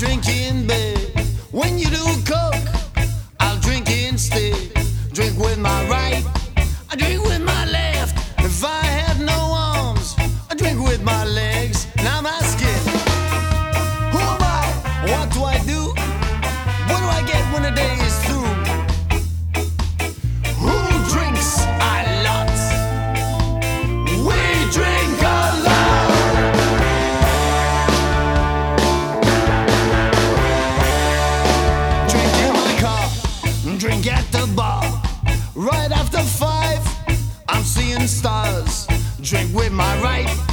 drink in bed. When you do coke, I'll drink instead. Drink with my Get the ball Right after five, I'm seeing stars. Drink with my right.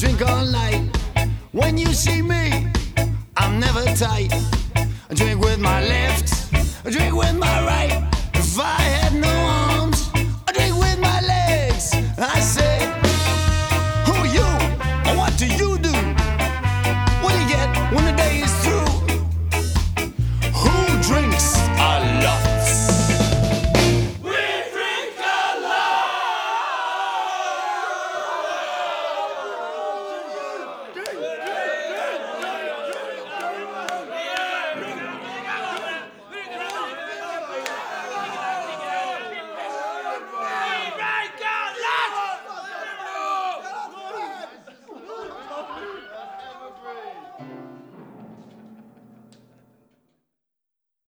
drink all night. When you see me, I'm never tight. I drink with my left, I drink with my right. If I had no